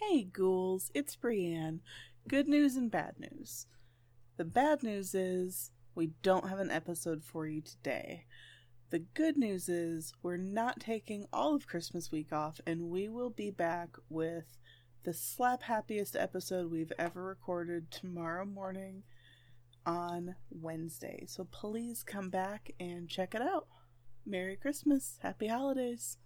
Hey ghouls, it's Brienne. Good news and bad news. The bad news is we don't have an episode for you today. The good news is we're not taking all of Christmas week off and we will be back with the slap happiest episode we've ever recorded tomorrow morning on Wednesday. So please come back and check it out. Merry Christmas. Happy holidays.